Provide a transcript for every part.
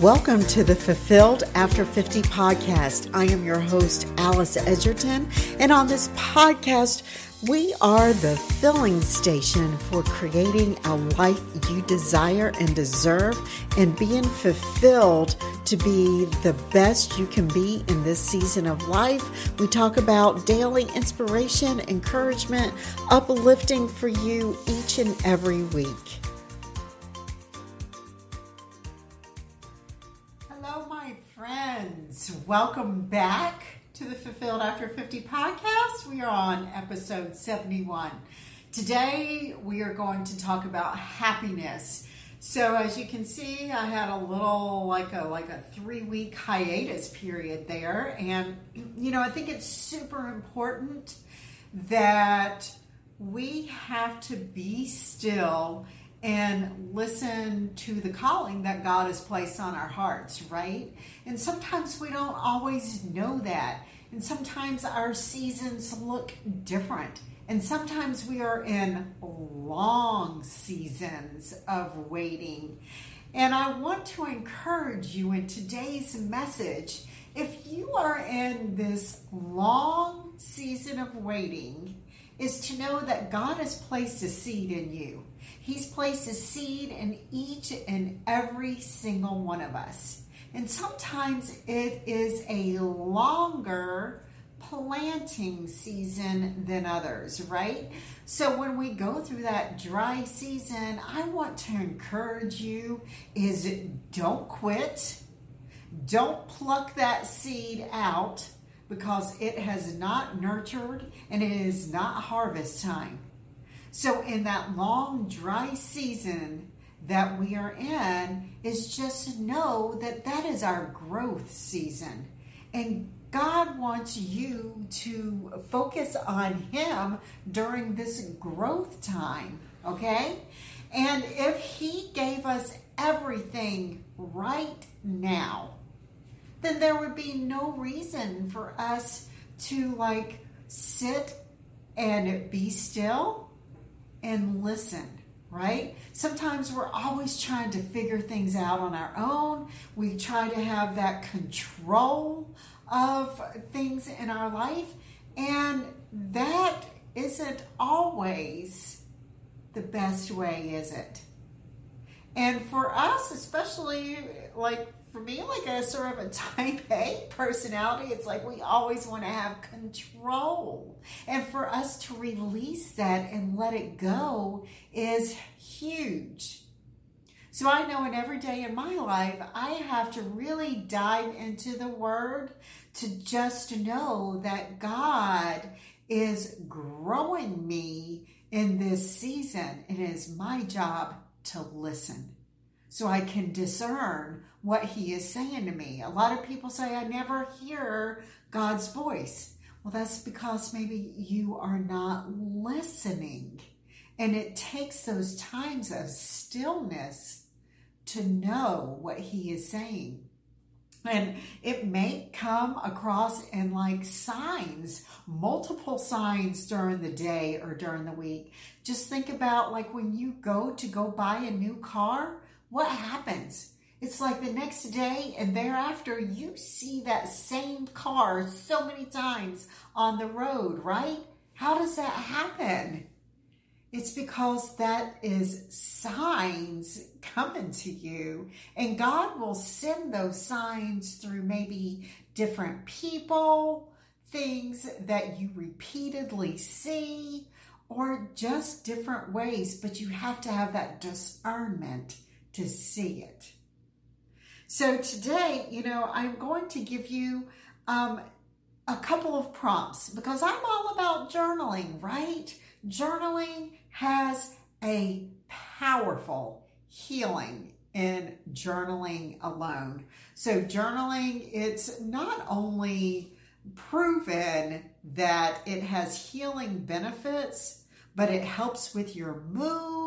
Welcome to the Fulfilled After 50 podcast. I am your host, Alice Edgerton, and on this podcast, we are the filling station for creating a life you desire and deserve and being fulfilled to be the best you can be in this season of life. We talk about daily inspiration, encouragement, uplifting for you each and every week. Welcome back to the Fulfilled After 50 podcast. We are on episode 71. Today, we are going to talk about happiness. So as you can see, I had a little like a like a 3-week hiatus period there and you know, I think it's super important that we have to be still and listen to the calling that God has placed on our hearts, right? And sometimes we don't always know that. And sometimes our seasons look different. And sometimes we are in long seasons of waiting. And I want to encourage you in today's message if you are in this long season of waiting, is to know that God has placed a seed in you. He's placed a seed in each and every single one of us. And sometimes it is a longer planting season than others, right? So when we go through that dry season, I want to encourage you is don't quit. Don't pluck that seed out because it has not nurtured and it is not harvest time. So, in that long, dry season that we are in, is just know that that is our growth season. And God wants you to focus on Him during this growth time, okay? And if He gave us everything right now, then there would be no reason for us to like sit and be still and listen, right? Sometimes we're always trying to figure things out on our own. We try to have that control of things in our life, and that isn't always the best way, is it? And for us, especially like for me, like a sort of a type A personality, it's like we always want to have control. And for us to release that and let it go is huge. So I know in every day in my life, I have to really dive into the word to just know that God is growing me in this season. It is my job to listen so I can discern what he is saying to me. A lot of people say, I never hear God's voice. Well, that's because maybe you are not listening. And it takes those times of stillness to know what he is saying. And it may come across in like signs, multiple signs during the day or during the week. Just think about like when you go to go buy a new car, what happens? It's like the next day and thereafter, you see that same car so many times on the road, right? How does that happen? It's because that is signs coming to you, and God will send those signs through maybe different people, things that you repeatedly see, or just different ways, but you have to have that discernment to see it. So today, you know, I'm going to give you um, a couple of prompts because I'm all about journaling, right? Journaling has a powerful healing in journaling alone. So journaling, it's not only proven that it has healing benefits, but it helps with your mood.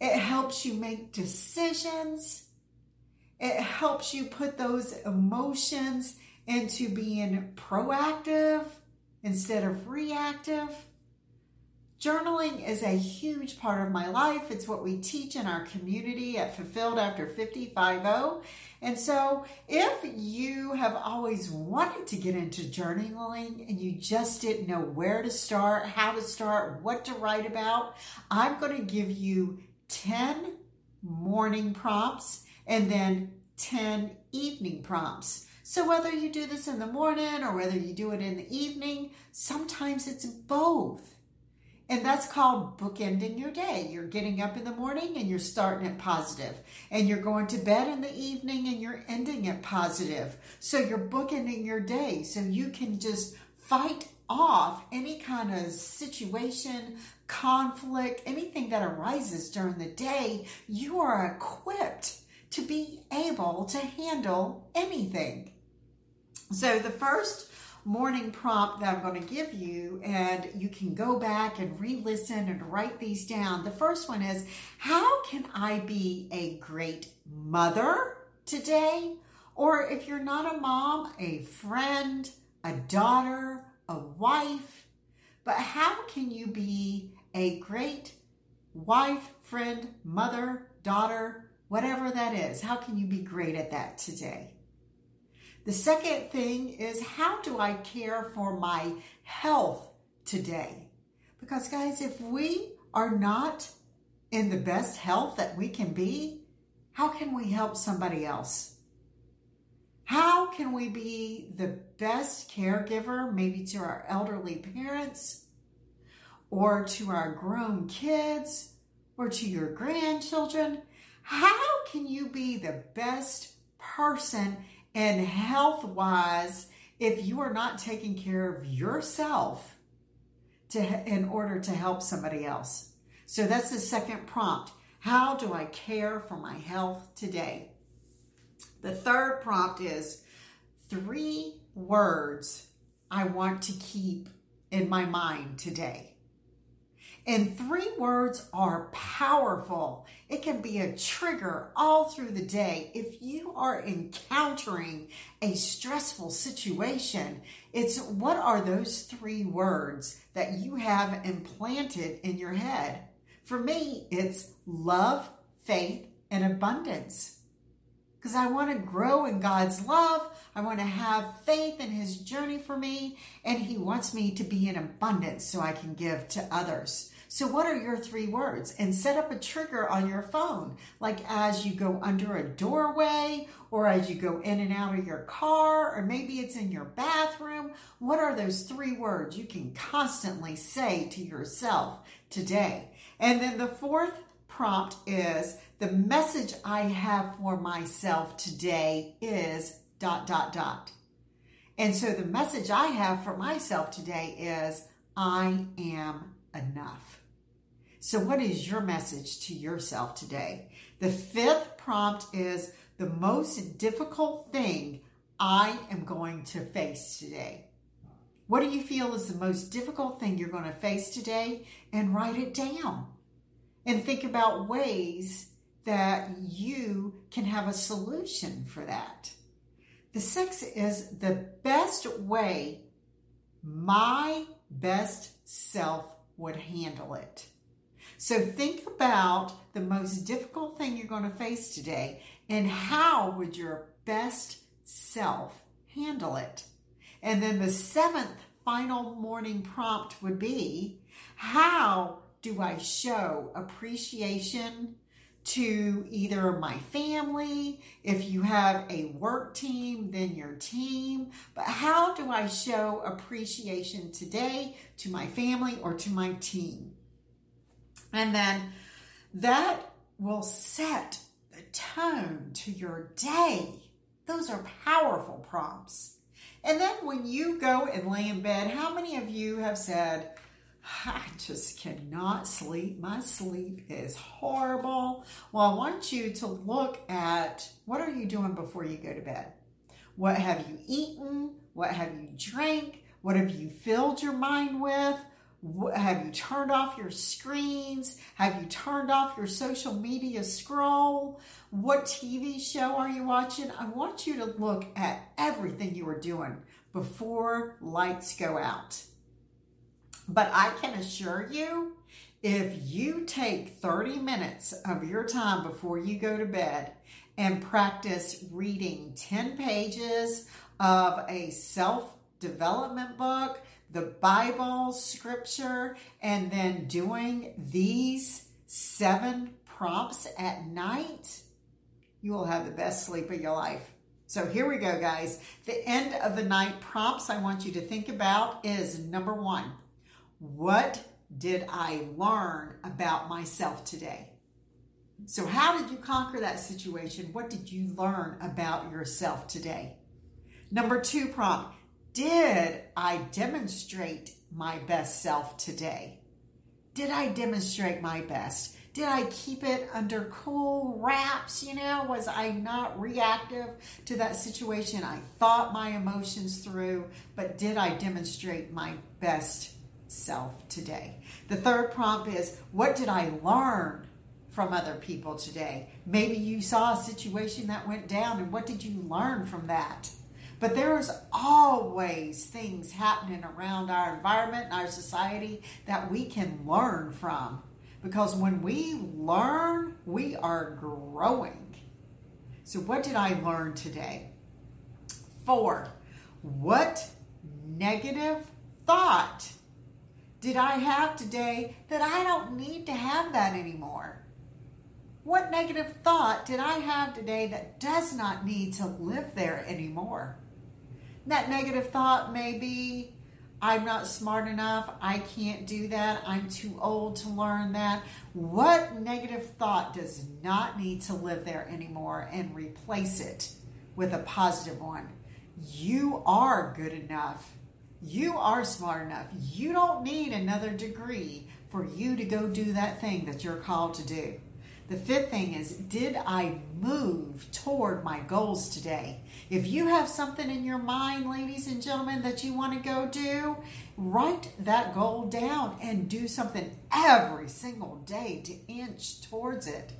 It helps you make decisions it helps you put those emotions into being proactive instead of reactive. Journaling is a huge part of my life. It's what we teach in our community at Fulfilled After 55 And so, if you have always wanted to get into journaling and you just didn't know where to start, how to start, what to write about, I'm going to give you 10 morning prompts and then 10 evening prompts. So, whether you do this in the morning or whether you do it in the evening, sometimes it's both. And that's called bookending your day. You're getting up in the morning and you're starting it positive. And you're going to bed in the evening and you're ending it positive. So you're bookending your day so you can just fight off any kind of situation, conflict, anything that arises during the day. You are equipped to be able to handle anything. So the first morning prompt that I'm going to give you, and you can go back and re listen and write these down. The first one is How can I be a great mother today? Or if you're not a mom, a friend, a daughter, a wife. But how can you be a great wife, friend, mother, daughter, whatever that is? How can you be great at that today? The second thing is how do I care for my health today? Because, guys, if we are not in the best health that we can be, how can we help somebody else? How can we be the best caregiver, maybe to our elderly parents or to our grown kids or to your grandchildren? How can you be the best person and health wise, if you are not taking care of yourself to, in order to help somebody else. So that's the second prompt. How do I care for my health today? The third prompt is three words I want to keep in my mind today. And three words are powerful. It can be a trigger all through the day. If you are encountering a stressful situation, it's what are those three words that you have implanted in your head? For me, it's love, faith, and abundance. Because I want to grow in God's love. I want to have faith in His journey for me. And He wants me to be in abundance so I can give to others. So, what are your three words? And set up a trigger on your phone, like as you go under a doorway, or as you go in and out of your car, or maybe it's in your bathroom. What are those three words you can constantly say to yourself today? And then the fourth prompt is the message I have for myself today is dot, dot, dot. And so the message I have for myself today is I am enough. So, what is your message to yourself today? The fifth prompt is the most difficult thing I am going to face today. What do you feel is the most difficult thing you're going to face today? And write it down. And think about ways that you can have a solution for that. The sixth is the best way my best self would handle it. So think about the most difficult thing you're going to face today and how would your best self handle it? And then the seventh final morning prompt would be how do I show appreciation to either my family, if you have a work team, then your team. But how do I show appreciation today to my family or to my team? And then that will set the tone to your day. Those are powerful prompts. And then when you go and lay in bed, how many of you have said, I just cannot sleep. My sleep is horrible. Well, I want you to look at what are you doing before you go to bed? What have you eaten? What have you drank? What have you filled your mind with? Have you turned off your screens? Have you turned off your social media scroll? What TV show are you watching? I want you to look at everything you are doing before lights go out. But I can assure you if you take 30 minutes of your time before you go to bed and practice reading 10 pages of a self development book, the Bible, scripture, and then doing these seven prompts at night, you will have the best sleep of your life. So here we go, guys. The end of the night prompts I want you to think about is number one, what did I learn about myself today? So, how did you conquer that situation? What did you learn about yourself today? Number two prompt Did I demonstrate my best self today? Did I demonstrate my best? Did I keep it under cool wraps? You know, was I not reactive to that situation? I thought my emotions through, but did I demonstrate my best self today? The third prompt is what did I learn from other people today? Maybe you saw a situation that went down, and what did you learn from that? But there's always things happening around our environment and our society that we can learn from. Because when we learn, we are growing. So, what did I learn today? Four, what negative thought did I have today that I don't need to have that anymore? What negative thought did I have today that does not need to live there anymore? That negative thought may be I'm not smart enough. I can't do that. I'm too old to learn that. What negative thought does not need to live there anymore and replace it with a positive one? You are good enough. You are smart enough. You don't need another degree for you to go do that thing that you're called to do. The fifth thing is, did I move toward my goals today? If you have something in your mind, ladies and gentlemen, that you want to go do, write that goal down and do something every single day to inch towards it.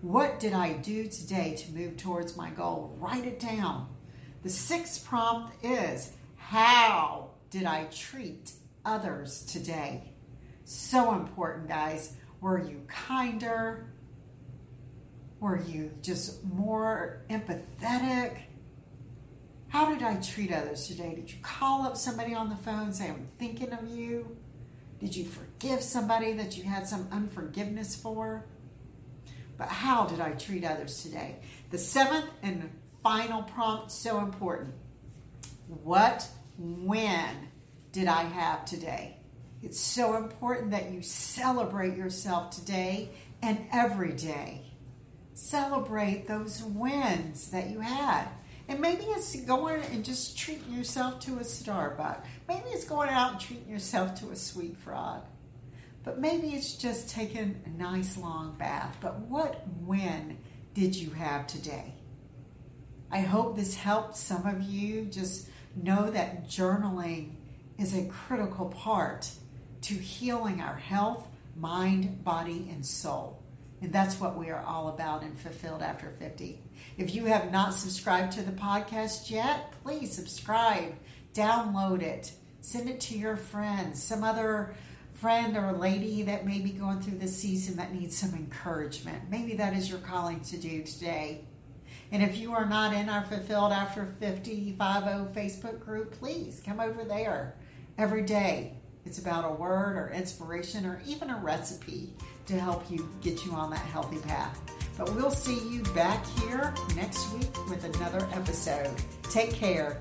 What did I do today to move towards my goal? Write it down. The sixth prompt is, how did I treat others today? So important, guys. Were you kinder? Were you just more empathetic? How did I treat others today? Did you call up somebody on the phone and say, I'm thinking of you? Did you forgive somebody that you had some unforgiveness for? But how did I treat others today? The seventh and final prompt, so important. What, when did I have today? It's so important that you celebrate yourself today and every day celebrate those wins that you had. And maybe it's going and just treating yourself to a Starbucks. Maybe it's going out and treating yourself to a sweet frog. But maybe it's just taking a nice long bath. But what win did you have today? I hope this helped some of you just know that journaling is a critical part to healing our health, mind, body, and soul. And that's what we are all about in Fulfilled After 50. If you have not subscribed to the podcast yet, please subscribe, download it, send it to your friends, some other friend or lady that may be going through this season that needs some encouragement. Maybe that is your calling to do today. And if you are not in our Fulfilled After 50 50 Facebook group, please come over there every day. It's about a word or inspiration or even a recipe to help you get you on that healthy path. But we'll see you back here next week with another episode. Take care.